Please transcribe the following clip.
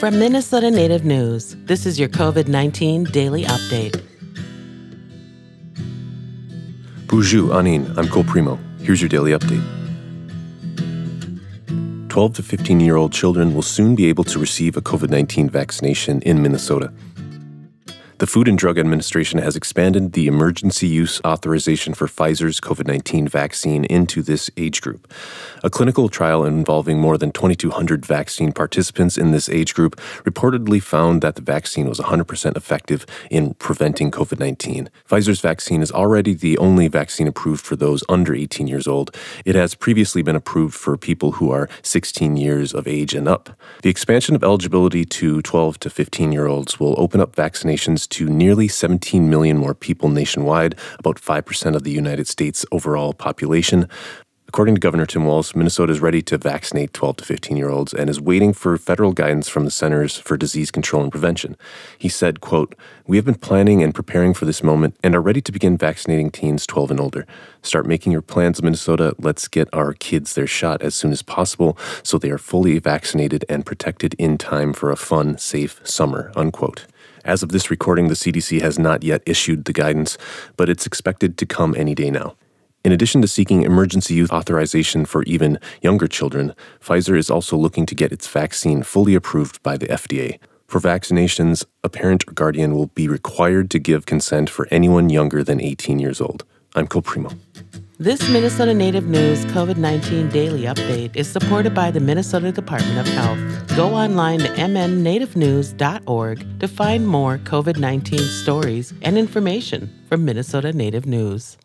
From Minnesota Native News, this is your COVID 19 daily update. Bonjour, Anin. I'm Cole Premo. Here's your daily update. 12 to 15 year old children will soon be able to receive a COVID 19 vaccination in Minnesota. The Food and Drug Administration has expanded the emergency use authorization for Pfizer's COVID 19 vaccine into this age group. A clinical trial involving more than 2,200 vaccine participants in this age group reportedly found that the vaccine was 100% effective in preventing COVID 19. Pfizer's vaccine is already the only vaccine approved for those under 18 years old. It has previously been approved for people who are 16 years of age and up. The expansion of eligibility to 12 to 15 year olds will open up vaccinations to nearly 17 million more people nationwide, about 5% of the United States' overall population. According to Governor Tim Walz, Minnesota is ready to vaccinate 12 to 15 year olds and is waiting for federal guidance from the Centers for Disease Control and Prevention. He said, quote, We have been planning and preparing for this moment and are ready to begin vaccinating teens 12 and older. Start making your plans, Minnesota. Let's get our kids their shot as soon as possible so they are fully vaccinated and protected in time for a fun, safe summer, unquote. As of this recording, the CDC has not yet issued the guidance, but it's expected to come any day now. In addition to seeking emergency use authorization for even younger children, Pfizer is also looking to get its vaccine fully approved by the FDA. For vaccinations, a parent or guardian will be required to give consent for anyone younger than 18 years old. I'm Cole Premo. This Minnesota Native News COVID 19 daily update is supported by the Minnesota Department of Health. Go online to mnnativenews.org to find more COVID 19 stories and information from Minnesota Native News.